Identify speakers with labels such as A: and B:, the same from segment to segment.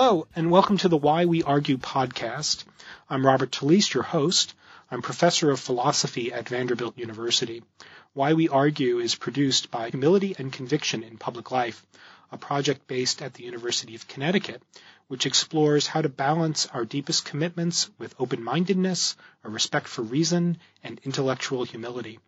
A: Hello, and welcome to the Why We Argue podcast. I'm Robert Talisse, your host. I'm professor of philosophy at Vanderbilt University. Why We Argue is produced by Humility and Conviction in Public Life, a project based at the University of Connecticut, which explores how to balance our deepest commitments with open mindedness, a respect for reason, and intellectual humility.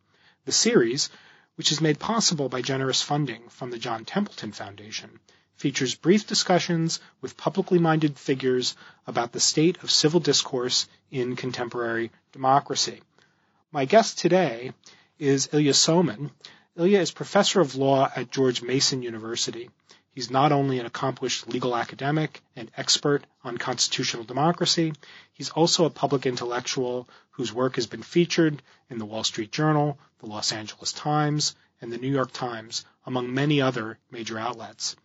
A: The series, which is made possible by generous funding from the John Templeton Foundation, features brief discussions with publicly minded figures about the state of civil discourse in contemporary democracy. My guest today is Ilya Somin. Ilya is professor of law at George Mason University. He's not only an accomplished legal academic and expert on constitutional democracy, he's also a public intellectual whose work has been featured in the Wall Street Journal, the Los Angeles Times, and the New York Times, among many other major outlets.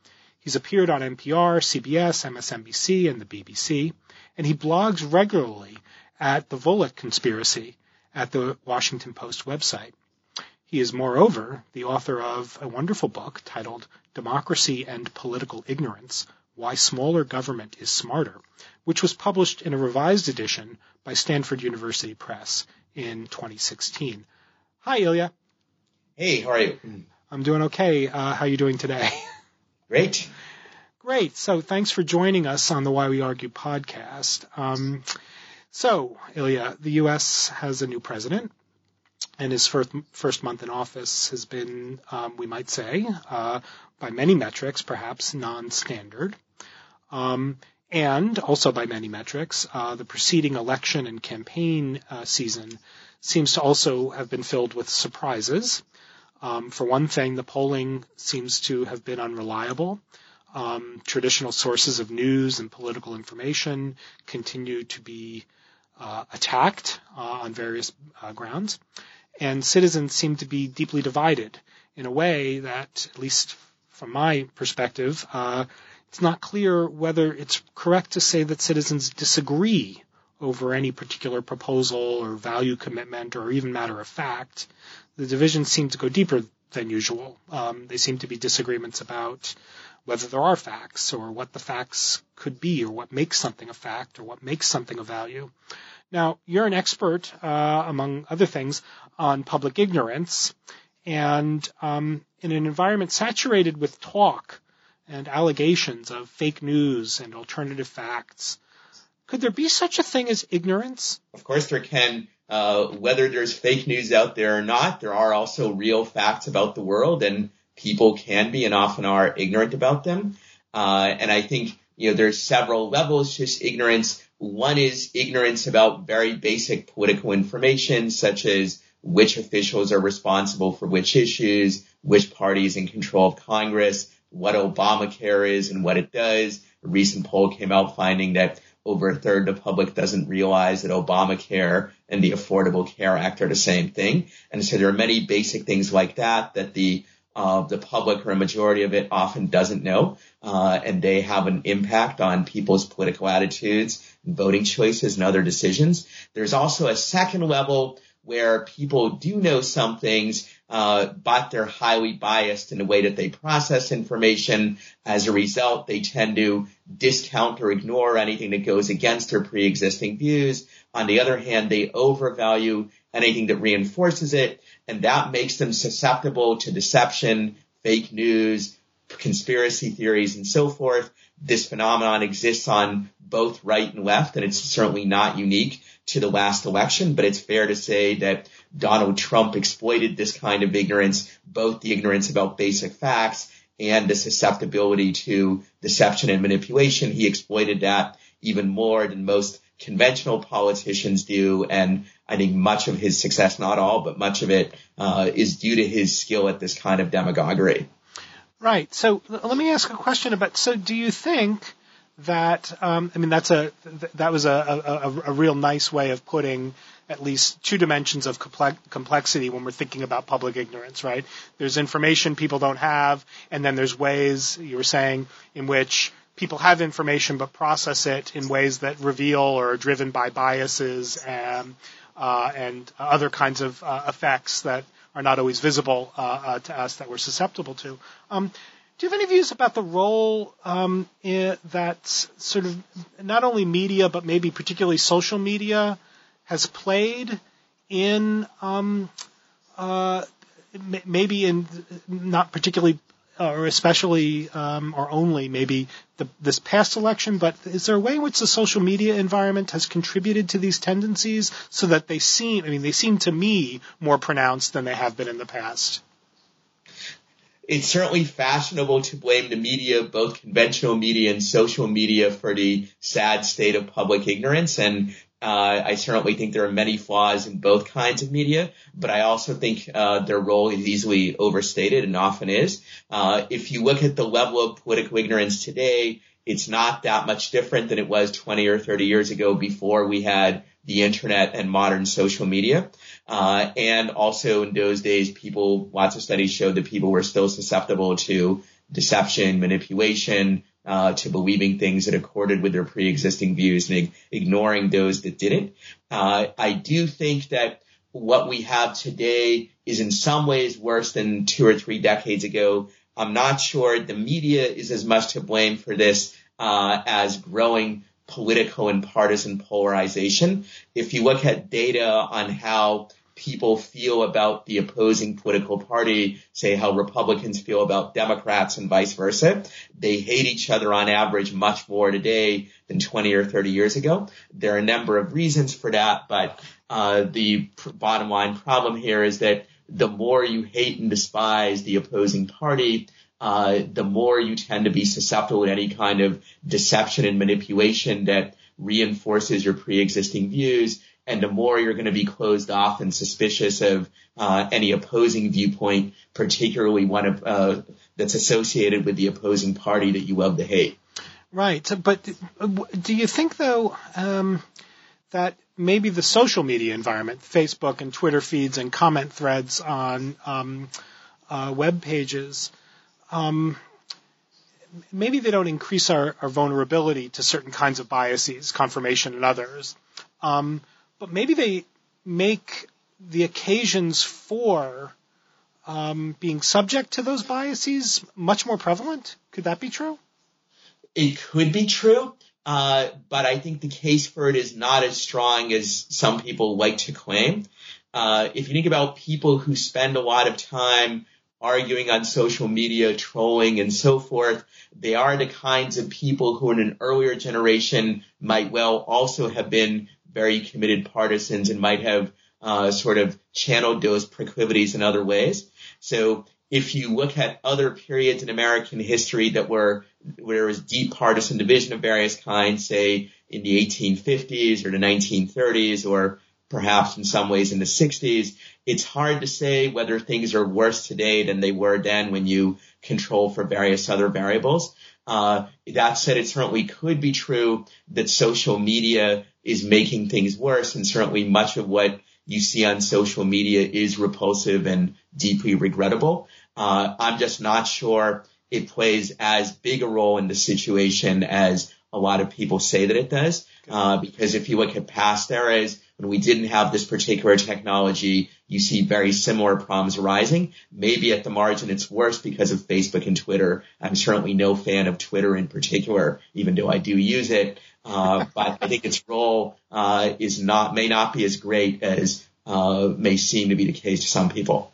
A: He's appeared on NPR, CBS, MSNBC, and the BBC, and he blogs regularly at the Volokh Conspiracy at the Washington Post website. He is, moreover, the author of a wonderful book titled Democracy and Political Ignorance Why Smaller Government is Smarter, which was published in a revised edition by Stanford University Press in 2016. Hi, Ilya.
B: Hey, how are you?
A: I'm doing okay. Uh, how are you doing today?
B: Great.
A: Great. So thanks for joining us on the Why We Argue podcast. Um, so, Ilya, the U.S. has a new president, and his first, first month in office has been, um, we might say, uh, by many metrics, perhaps non-standard. Um, and also by many metrics, uh, the preceding election and campaign uh, season seems to also have been filled with surprises. Um, for one thing, the polling seems to have been unreliable. Um, traditional sources of news and political information continue to be uh, attacked uh, on various uh, grounds, and citizens seem to be deeply divided in a way that, at least from my perspective, uh, it's not clear whether it's correct to say that citizens disagree over any particular proposal or value commitment or even matter of fact. The divisions seem to go deeper than usual. Um, they seem to be disagreements about whether there are facts or what the facts could be or what makes something a fact or what makes something a value. Now, you're an expert, uh, among other things, on public ignorance, and um, in an environment saturated with talk and allegations of fake news and alternative facts, could there be such a thing as ignorance?
B: Of course, there can. Uh, whether there's fake news out there or not, there are also real facts about the world, and people can be and often are ignorant about them. Uh, and I think you know there's several levels to ignorance. One is ignorance about very basic political information, such as which officials are responsible for which issues, which party is in control of Congress, what Obamacare is and what it does. A recent poll came out finding that over a third of the public doesn't realize that Obamacare and the Affordable Care Act are the same thing. And so there are many basic things like that that the uh, the public or a majority of it often doesn't know, uh, and they have an impact on people's political attitudes, voting choices, and other decisions. There's also a second level where people do know some things, uh, but they're highly biased in the way that they process information. As a result, they tend to discount or ignore anything that goes against their pre-existing views. On the other hand, they overvalue anything that reinforces it, and that makes them susceptible to deception, fake news, conspiracy theories, and so forth. This phenomenon exists on both right and left, and it's certainly not unique to the last election, but it's fair to say that Donald Trump exploited this kind of ignorance, both the ignorance about basic facts and the susceptibility to deception and manipulation. He exploited that even more than most conventional politicians do. And I think much of his success, not all, but much of it, uh, is due to his skill at this kind of demagoguery.
A: Right. So let me ask a question about. So do you think that? Um, I mean, that's a th- that was a, a, a real nice way of putting at least two dimensions of complexity when we're thinking about public ignorance. Right. There's information people don't have, and then there's ways you were saying in which people have information but process it in ways that reveal or are driven by biases and uh, and other kinds of uh, effects that are not always visible uh, uh, to us that we're susceptible to. Um, do you have any views about the role um, that sort of not only media but maybe particularly social media has played in um, uh, maybe in not particularly or especially um, or only maybe the, this past election, but is there a way in which the social media environment has contributed to these tendencies so that they seem, I mean, they seem to me more pronounced than they have been in the past?
B: it's certainly fashionable to blame the media, both conventional media and social media, for the sad state of public ignorance. And uh, I certainly think there are many flaws in both kinds of media, but I also think uh, their role is easily overstated and often is. Uh, if you look at the level of political ignorance today, it's not that much different than it was 20 or 30 years ago before we had the internet and modern social media. Uh, and also in those days, people, lots of studies showed that people were still susceptible to deception, manipulation, uh, to believing things that accorded with their pre-existing views and ig- ignoring those that didn't. Uh, I do think that what we have today is in some ways worse than two or three decades ago. I'm not sure the media is as much to blame for this uh, as growing political and partisan polarization. If you look at data on how people feel about the opposing political party, say how Republicans feel about Democrats and vice versa, they hate each other on average much more today than 20 or 30 years ago. There are a number of reasons for that, but uh, the bottom line problem here is that the more you hate and despise the opposing party, uh, the more you tend to be susceptible to any kind of deception and manipulation that reinforces your pre-existing views, and the more you're going to be closed off and suspicious of uh, any opposing viewpoint, particularly one of, uh, that's associated with the opposing party that you love to hate.
A: Right. But do you think, though, um, that maybe the social media environment, Facebook and Twitter feeds and comment threads on um, uh, web pages, um, maybe they don't increase our, our vulnerability to certain kinds of biases, confirmation and others, um, but maybe they make the occasions for um, being subject to those biases much more prevalent? Could that be true?
B: It could be true, uh, but I think the case for it is not as strong as some people like to claim. Uh, if you think about people who spend a lot of time arguing on social media, trolling, and so forth, they are the kinds of people who in an earlier generation might well also have been very committed partisans and might have uh, sort of channeled those proclivities in other ways. So if you look at other periods in American history that were where there was deep partisan division of various kinds, say in the 1850s or the 1930s, or perhaps in some ways in the 60s, it's hard to say whether things are worse today than they were then when you control for various other variables. Uh, that said, it certainly could be true that social media is making things worse, and certainly much of what you see on social media is repulsive and deeply regrettable. Uh, I'm just not sure it plays as big a role in the situation as a lot of people say that it does. Uh, because if you look at past eras, when we didn't have this particular technology, you see very similar problems arising. Maybe at the margin it's worse because of Facebook and Twitter. I'm certainly no fan of Twitter in particular, even though I do use it. Uh, but I think its role uh, is not may not be as great as uh, may seem to be the case to some people.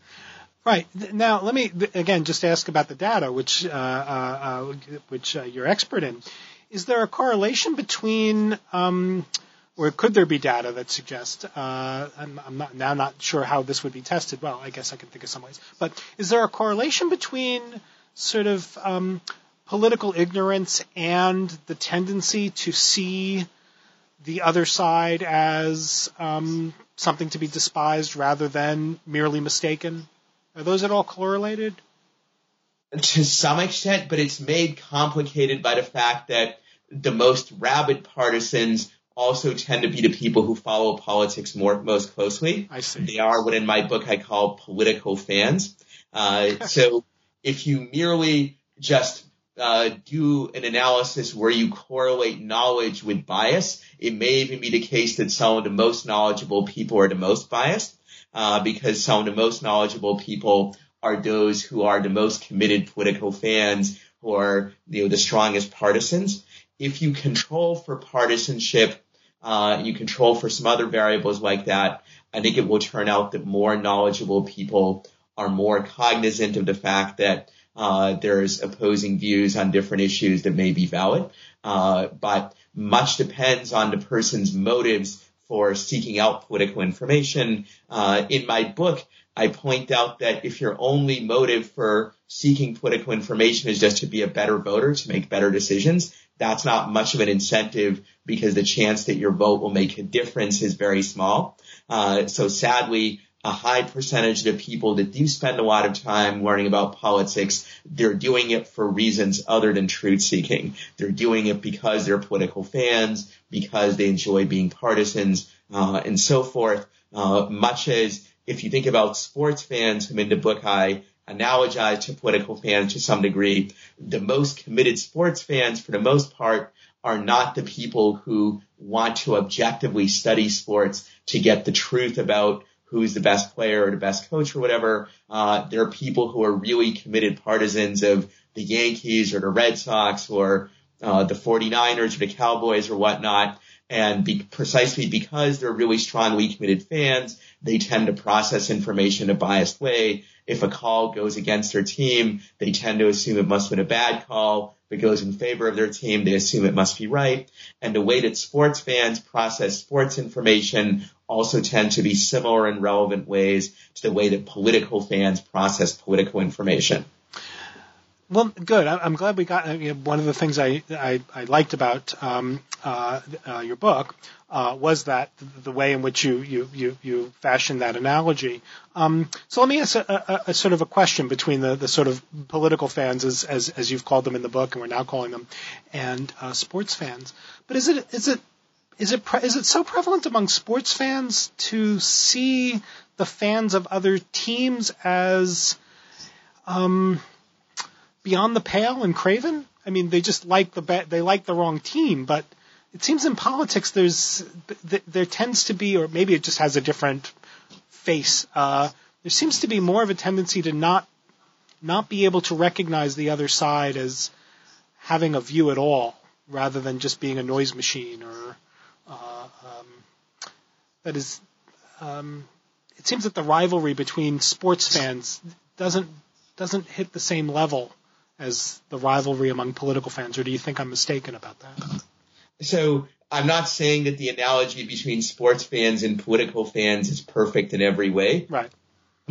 A: Right. Now, let me again just ask about the data, which uh, uh, which you're expert in. Is there a correlation between, um, or could there be data that suggests? I'm, I'm not, now not sure how this would be tested. Well, I guess I can think of some ways. But is there a correlation between sort of um, political ignorance and the tendency to see the other side as um, something to be despised rather than merely mistaken? Are those at all correlated?
B: to some extent, but it's made complicated by the fact that the most rabid partisans also tend to be the people who follow politics more most closely.
A: I see.
B: They are what in my book I call political fans. Uh, so if you merely just uh, do an analysis where you correlate knowledge with bias, it may even be the case that some of the most knowledgeable people are the most biased, uh, because some of the most knowledgeable people are those who are the most committed political fans, who are you know the strongest partisans. If you control for partisanship, uh, you control for some other variables like that, I think it will turn out that more knowledgeable people are more cognizant of the fact that uh, there's opposing views on different issues that may be valid. Uh, but much depends on the person's motives for seeking out political information. Uh, in my book, I point out that if your only motive for seeking political information is just to be a better voter, to make better decisions, that's not much of an incentive because the chance that your vote will make a difference is very small. Uh, so sadly, a high percentage of the people that do spend a lot of time learning about politics, they're doing it for reasons other than truth seeking. They're doing it because they're political fans, because they enjoy being partisans, uh, and so forth. Uh, much as if you think about sports fans whom in the book I analogize to political fans to some degree, the most committed sports fans for the most part are not the people who want to objectively study sports to get the truth about who's the best player or the best coach or whatever. Uh, they're people who are really committed partisans of the Yankees or the Red Sox or uh, the 49ers or the Cowboys or whatnot. And be, precisely because they're really strongly committed fans, they tend to process information in a biased way. If a call goes against their team, they tend to assume it must have been a bad call. It goes in favor of their team, they assume it must be right. And the way that sports fans process sports information also tend to be similar in relevant ways to the way that political fans process political information.
A: Well, good. I'm glad we got uh, you know, one of the things I I, I liked about um, uh, uh, your book uh, was that the way in which you you you, you fashioned that analogy. Um, so let me ask a, a, a sort of a question between the, the sort of political fans, as, as as you've called them in the book, and we're now calling them, and uh, sports fans. But is it is it is it pre- is it so prevalent among sports fans to see the fans of other teams as um, beyond the pale and craven? I mean, they just like the they like the wrong team, but it seems in politics there's there tends to be, or maybe it just has a different face. Uh, there seems to be more of a tendency to not not be able to recognize the other side as having a view at all, rather than just being a noise machine or uh, um, that is. Um, it seems that the rivalry between sports fans doesn't doesn't hit the same level as the rivalry among political fans, or do you think I'm mistaken about that?
B: So I'm not saying that the analogy between sports fans and political fans is perfect in every way.
A: Right.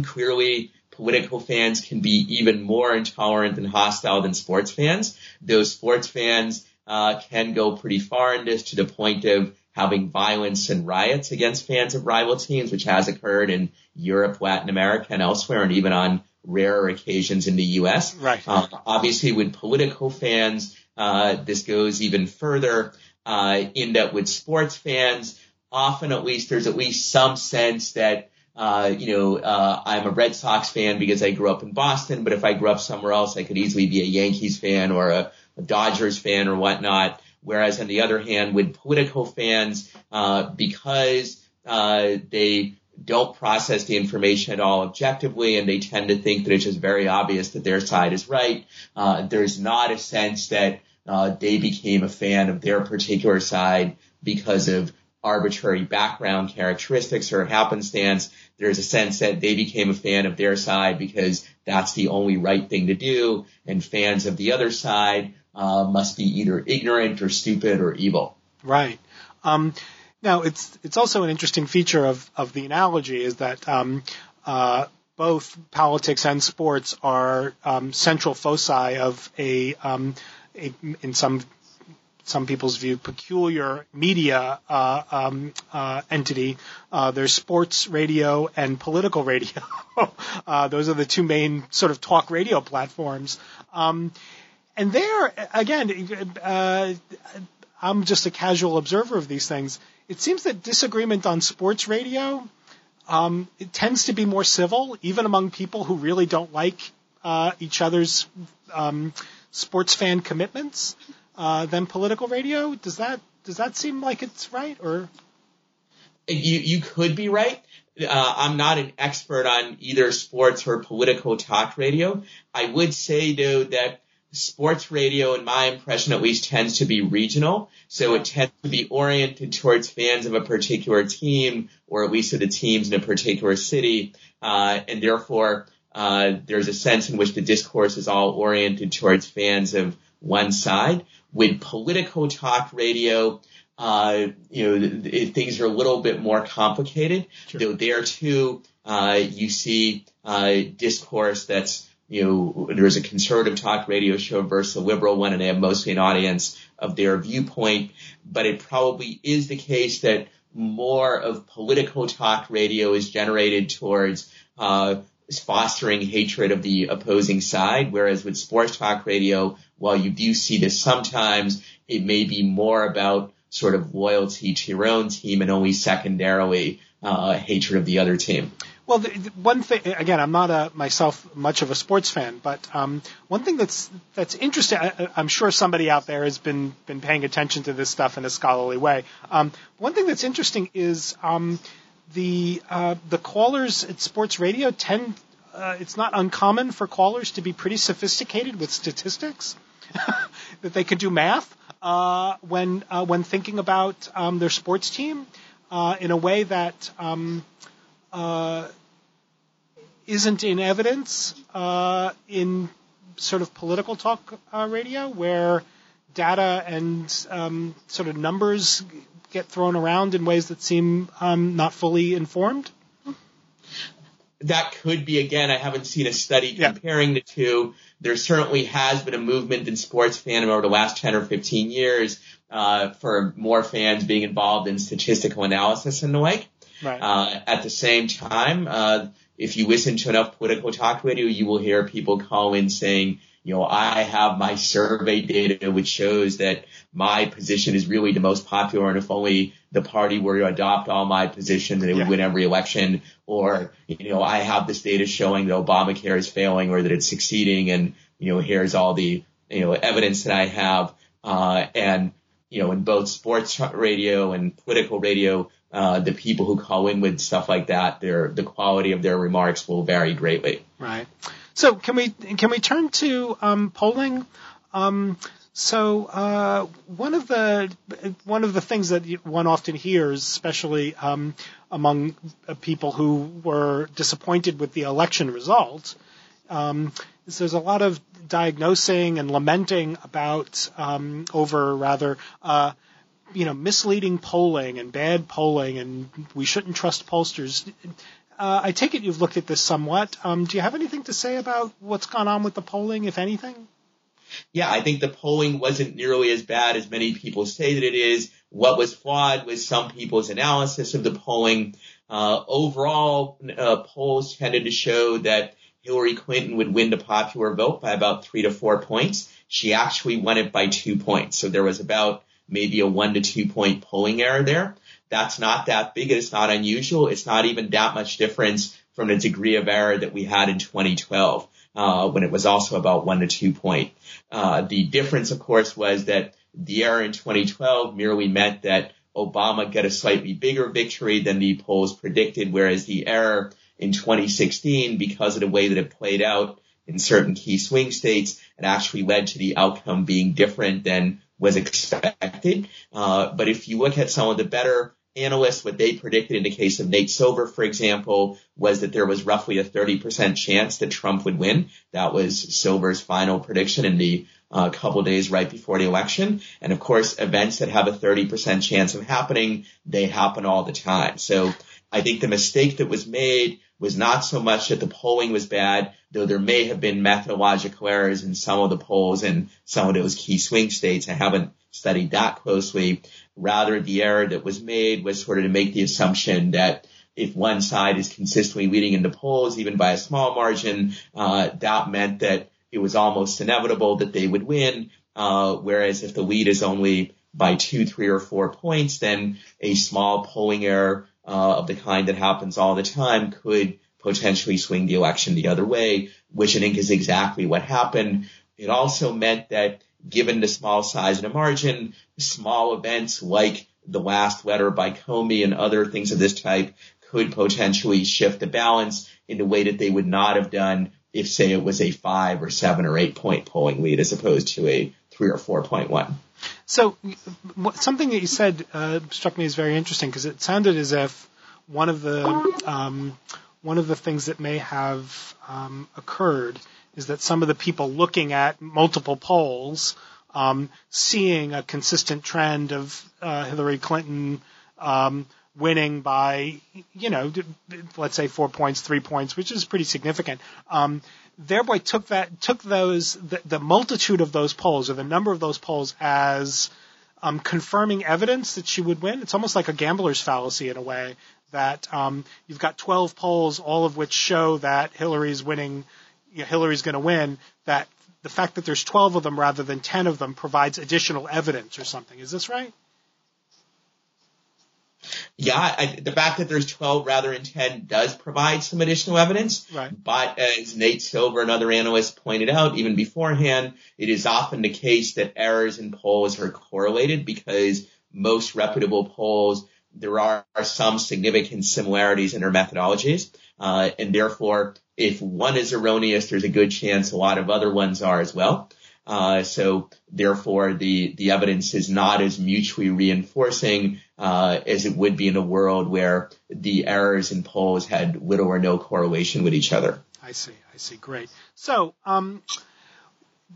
B: Clearly, political fans can be even more intolerant and hostile than sports fans. Those sports fans uh, can go pretty far in this to the point of having violence and riots against fans of rival teams, which has occurred in Europe, Latin America, and elsewhere, and even on rarer occasions in the U.S.
A: Right.
B: Uh, obviously, with political fans, uh, this goes even further uh, in that with sports fans, often at least there's at least some sense that uh, you know uh, I'm a Red Sox fan because I grew up in Boston, but if I grew up somewhere else, I could easily be a Yankees fan or a, a Dodgers fan or whatnot. Whereas on the other hand, with political fans, uh, because uh, they don't process the information at all objectively, and they tend to think that it's just very obvious that their side is right. Uh, there's not a sense that uh, they became a fan of their particular side because of arbitrary background characteristics or happenstance. There's a sense that they became a fan of their side because that's the only right thing to do, and fans of the other side uh, must be either ignorant or stupid or evil.
A: Right. Um, now, it's it's also an interesting feature of of the analogy is that um, uh, both politics and sports are um, central foci of a, um, a in some some people's view, peculiar media uh, um, uh, entity. Uh, there's sports radio and political radio. uh, those are the two main sort of talk radio platforms. Um, and there, again, uh, I'm just a casual observer of these things. It seems that disagreement on sports radio um, it tends to be more civil, even among people who really don't like uh, each other's um, sports fan commitments uh, than political radio. Does that does that seem like it's right or?
B: You you could be right. Uh, I'm not an expert on either sports or political talk radio. I would say though that sports radio, in my impression at least, tends to be regional. So it tends to be oriented towards fans of a particular team, or at least of the teams in a particular city, uh, and therefore uh, there's a sense in which the discourse is all oriented towards fans of one side. With political talk radio, uh, you know, th- things are a little bit more complicated.
A: Sure.
B: Though there too, uh, you see uh, discourse that's you know, there's a conservative talk radio show versus a liberal one, and they have mostly an audience of their viewpoint. But it probably is the case that more of political talk radio is generated towards uh, fostering hatred of the opposing side, whereas with sports talk radio, while you do see this sometimes, it may be more about sort of loyalty to your own team and only secondarily uh, hatred of the other team.
A: Well, the, the one thing again, I'm not a, myself much of a sports fan, but um, one thing that's that's interesting. I, I'm sure somebody out there has been been paying attention to this stuff in a scholarly way. Um, one thing that's interesting is um, the uh, the callers at sports radio tend. Uh, it's not uncommon for callers to be pretty sophisticated with statistics, that they can do math uh, when uh, when thinking about um, their sports team uh, in a way that um, uh, isn't in evidence uh, in sort of political talk uh, radio, where data and um, sort of numbers get thrown around in ways that seem um, not fully informed.
B: that could be again. I haven't seen a study
A: Yeah.
B: comparing the two. There certainly has been a movement in sports fandom over the last 10 or 15 years uh, for more fans being involved in statistical analysis and the like.
A: Right.
B: Uh, at the same time, uh, if you listen to enough political talk radio, you will hear people call in saying, you know, I have my survey data which shows that my position is really the most popular, and if only the party were to adopt all my positions, then it would win every election. Or, you know, I have this data showing that Obamacare is failing or that it's succeeding, and you know, here's all the you know evidence that I have. Uh, and you know, in both sports radio and political radio, uh, the people who call in with stuff like that, their the quality of their remarks will vary greatly.
A: Right. So can we can we turn to um, polling? Um, so uh, one of the one of the things that one often hears, especially um, among people who were disappointed with the election result, um, is there's a lot of diagnosing and lamenting about um, over rather. Uh, you know, misleading polling and bad polling, and we shouldn't trust pollsters. Uh, I take it you've looked at this somewhat. Um, do you have anything to say about what's gone on with the polling, if anything?
B: yeah, I think the polling wasn't nearly as bad as many people say that it is. What was flawed was some people's analysis of the polling. Uh, overall, uh, polls tended to show that Hillary Clinton would win the popular vote by about three to four points. She actually won it by two points. So there was about maybe a one to two point polling error there. That's not that big. It's not unusual. It's not even that much difference from the degree of error that we had in 2012, uh, when it was also about one to two point. Uh, the difference, of course, was that the error in 2012 merely meant that Obama got a slightly bigger victory than the polls predicted, whereas the error in 2016, because of the way that it played out in certain key swing states, it actually led to the outcome being different than was expected. Uh, but if you look at some of the better analysts, what they predicted in the case of Nate Silver, for example, was that there was roughly a 30% chance that Trump would win. That was Silver's final prediction in the uh, couple days right before the election. And of course, events that have a 30% chance of happening, they happen all the time. So I think the mistake that was made was not so much that the polling was bad, though there may have been methodological errors in some of the polls and some of those key swing states. I haven't studied that closely. Rather, the error that was made was sort of to make the assumption that if one side is consistently leading in the polls, even by a small margin, uh, that meant that it was almost inevitable that they would win. Uh, whereas if the lead is only by two, three, or four points, then a small polling error uh, of the kind that happens all the time could potentially swing the election the other way, which I think is exactly what happened. It also meant that given the small size of the margin, small events like the last letter by Comey and other things of this type could potentially shift the balance in a way that they would not have done if, say, it was a five or seven or eight point polling lead as opposed to a three or four point one.
A: So, something that you said uh, struck me as very interesting because it sounded as if one of the um, one of the things that may have um, occurred is that some of the people looking at multiple polls, um, seeing a consistent trend of uh, Hillary Clinton um, winning by, you know, let's say four points, three points, which is pretty significant. Um, thereby took that took those the, the multitude of those polls or the number of those polls as um, confirming evidence that she would win. It's almost like a gambler's fallacy in a way that um, you've got 12 polls, all of which show that Hillary's winning, you know, Hillary's going to win. That the fact that there's 12 of them rather than 10 of them provides additional evidence or something. Is this right?
B: Yeah, I, the fact that there's 12 rather than 10 does provide some additional evidence.
A: Right.
B: But as Nate Silver and other analysts pointed out, even beforehand, it is often the case that errors in polls are correlated because most reputable polls, there are, are some significant similarities in their methodologies. Uh, and therefore, if one is erroneous, there's a good chance a lot of other ones are as well. Uh, so therefore, the the evidence is not as mutually reinforcing uh, as it would be in a world where the errors in polls had little or no correlation with each other.
A: I see. I see. Great. So, um,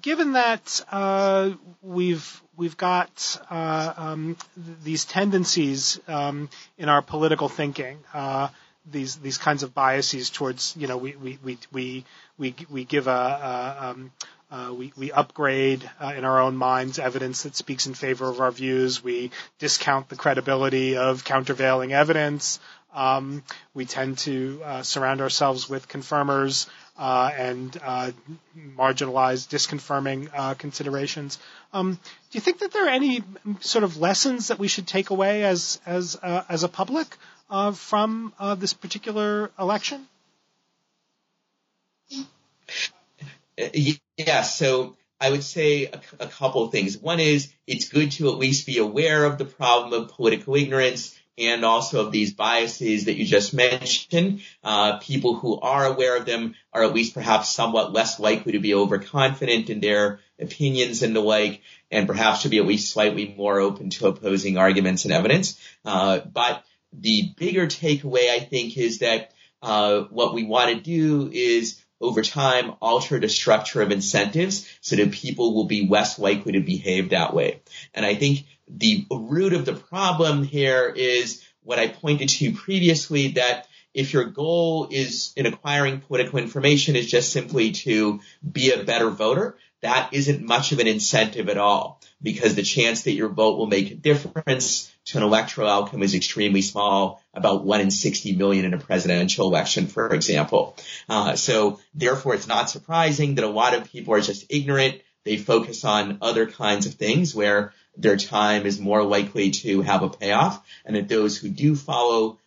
A: given that uh, we've we've got uh, um, th- these tendencies um, in our political thinking, uh, these these kinds of biases towards you know we we we we we, give a, a um, uh, we, we upgrade uh, in our own minds evidence that speaks in favor of our views. We discount the credibility of countervailing evidence. Um, we tend to uh, surround ourselves with confirmers uh, and uh, marginalize disconfirming uh, considerations. Um, do you think that there are any sort of lessons that we should take away as as as a public from this particular election?
B: Yeah, so I would say a, a couple of things. One is it's good to at least be aware of the problem of political ignorance and also of these biases that you just mentioned. Uh, people who are aware of them are at least perhaps somewhat less likely to be overconfident in their opinions and the like, and perhaps to be at least slightly more open to opposing arguments and evidence. Uh, but the bigger takeaway, I think, is that uh, what we want to do is over time alter the structure of incentives so that people will be less likely to behave that way. And I think the root of the problem here is what I pointed to previously that if your goal is in acquiring political information is just simply to be a better voter, that isn't much of an incentive at all because the chance that your vote will make a difference to an electoral outcome is extremely small, about one in 60 million in a presidential election, for example. Uh, so therefore, it's not surprising that a lot of people are just ignorant. They focus on other kinds of things where their time is more likely to have a payoff, and that those who do follow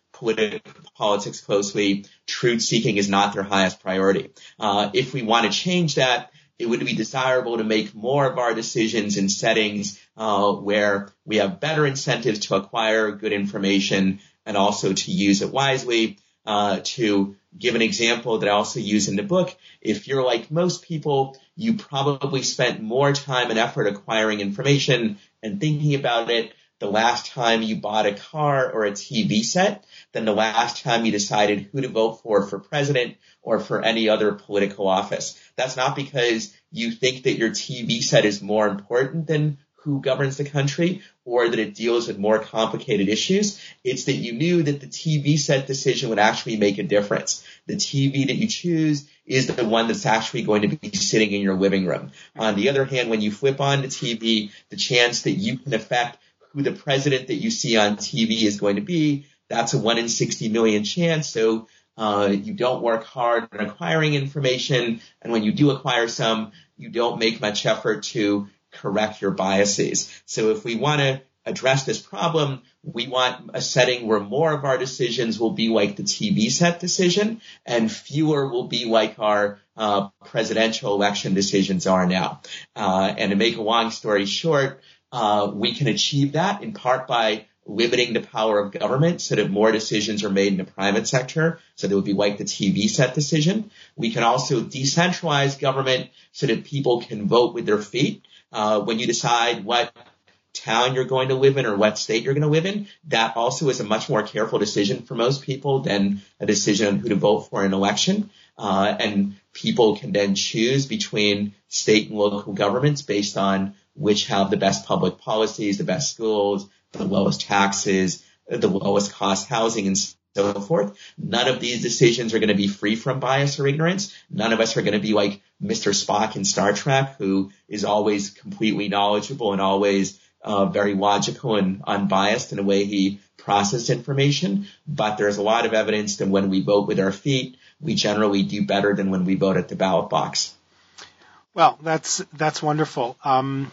B: politics closely, truth seeking is not their highest priority. Uh, if we want to change that, it would be desirable to make more of our decisions in settings uh, where we have better incentives to acquire good information and also to use it wisely. Uh, to give an example that I also use in the book, if you're like most people, you probably spent more time and effort acquiring information and thinking about it the last time you bought a car or a TV set than the last time you decided who to vote for for president or for any other political office. That's not because you think that your TV set is more important than who governs the country or that it deals with more complicated issues. It's that you knew that the TV set decision would actually make a difference. The TV that you choose is the one that's actually going to be sitting in your living room. On the other hand, when you flip on the TV, the chance that you can affect who the president that you see on TV is going to be, that's a one in 60 million chance. So uh, you don't work hard on acquiring information, and when you do acquire some, you don't make much effort to correct your biases. So if we want to address this problem, we want a setting where more of our decisions will be like the TV set decision and fewer will be like our uh, presidential election decisions are now. Uh, and to make a long story short, uh, we can achieve that in part by limiting the power of government so that more decisions are made in the private sector. So that would be like the TV set decision. We can also decentralize government so that people can vote with their feet. Uh, when you decide what town you're going to live in or what state you're going to live in, that also is a much more careful decision for most people than a decision on who to vote for in an election. Uh, and people can then choose between state and local governments based on which have the best public policies, the best schools, the lowest taxes, the lowest cost housing, and so forth. None of these decisions are going to be free from bias or ignorance. None of us are going to be like Mr. Spock in Star Trek, who is always completely knowledgeable and always uh, very logical and unbiased in the way he processes information. But there's a lot of evidence that when we vote with our feet, we generally do better than when we vote at the ballot box.
A: Well, that's that's wonderful. Um,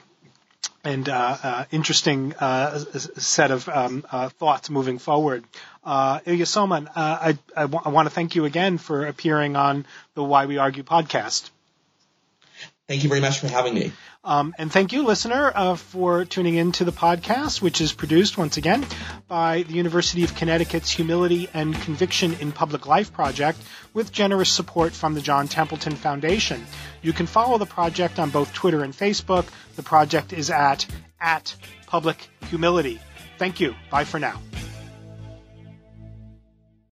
A: and uh, uh, interesting uh, set of um, uh, thoughts moving forward. Uh, Ilya Somin, uh, I, I, w- I want to thank you again for appearing on the Why We Argue podcast.
B: Thank you very much for having me.
A: Um, and thank you, listener, uh, for tuning in to the podcast, which is produced once again by the University of Connecticut's Humility and Conviction in Public Life Project with generous support from the John Templeton Foundation. You can follow the project on both Twitter and Facebook. The project is at, at Public Humility. Thank you. Bye for now.